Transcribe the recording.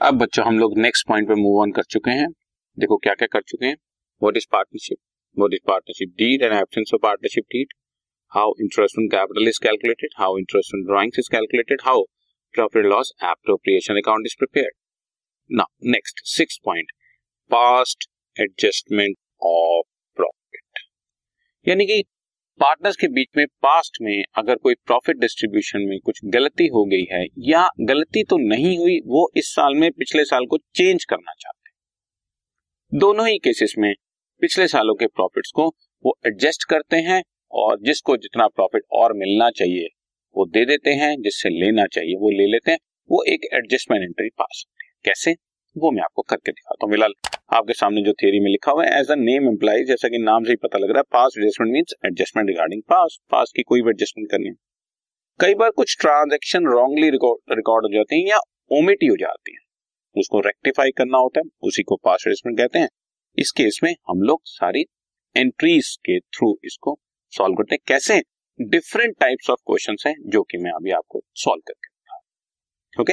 अब बच्चों, हम लोग नेक्स्ट पॉइंट पे मूव ऑन कर चुके हैं। देखो क्या क्या कर चुके हैं। What is partnership what is partnership deed and absence of partnership deed how interest on capital is calculated how interest on drawings is calculated how profit loss appropriation account is prepared now next six point past adjustment of profit यानी कि partners के बीच में, past में अगर कोई profit distribution में कुछ गलती हो गई है या गलती तो नहीं हुई, वो इस साल में पिछले साल को चेंज करना चाहते हैं। दोनों ही केसेस में पिछले सालों के प्रॉफिट्स को वो एडजस्ट करते हैं और जिसको जितना प्रॉफिट और मिलना चाहिए, वो दे देते हैं, जिससे लेना चाहिए, वो ले लेते हैं, वो एक एडजस्टमेंट एंट्री पास होती है। कैसे? वो मैं आपको करके दिखाता हूँ। फ़िलहाल आपके सामने जो थियरी में लिखा हुआ है एज अ नेम एम्प्लाई जैसा कि नाम से ही पता लग रहा है past adjustment mean adjustment regarding past past की कोई भी एडजस्टमेंट करनी है। कई बार कुछ ट्रांजेक्शन रॉन्गली रिकॉर्ड हो जाते हैं या ओमिट हो जाती है। उसको रेक्टिफाई करना होता है, उसी को पास एडजस्टमेंट कहते हैं। इस केस में हम लोग सारी एंट्रीज के थ्रू इसको सॉल्व करते हैं। कैसे? डिफरेंट टाइप्स ऑफ़ क्वेश्चन हैं, जो कि मैं अभी आपको सॉल्व करके okay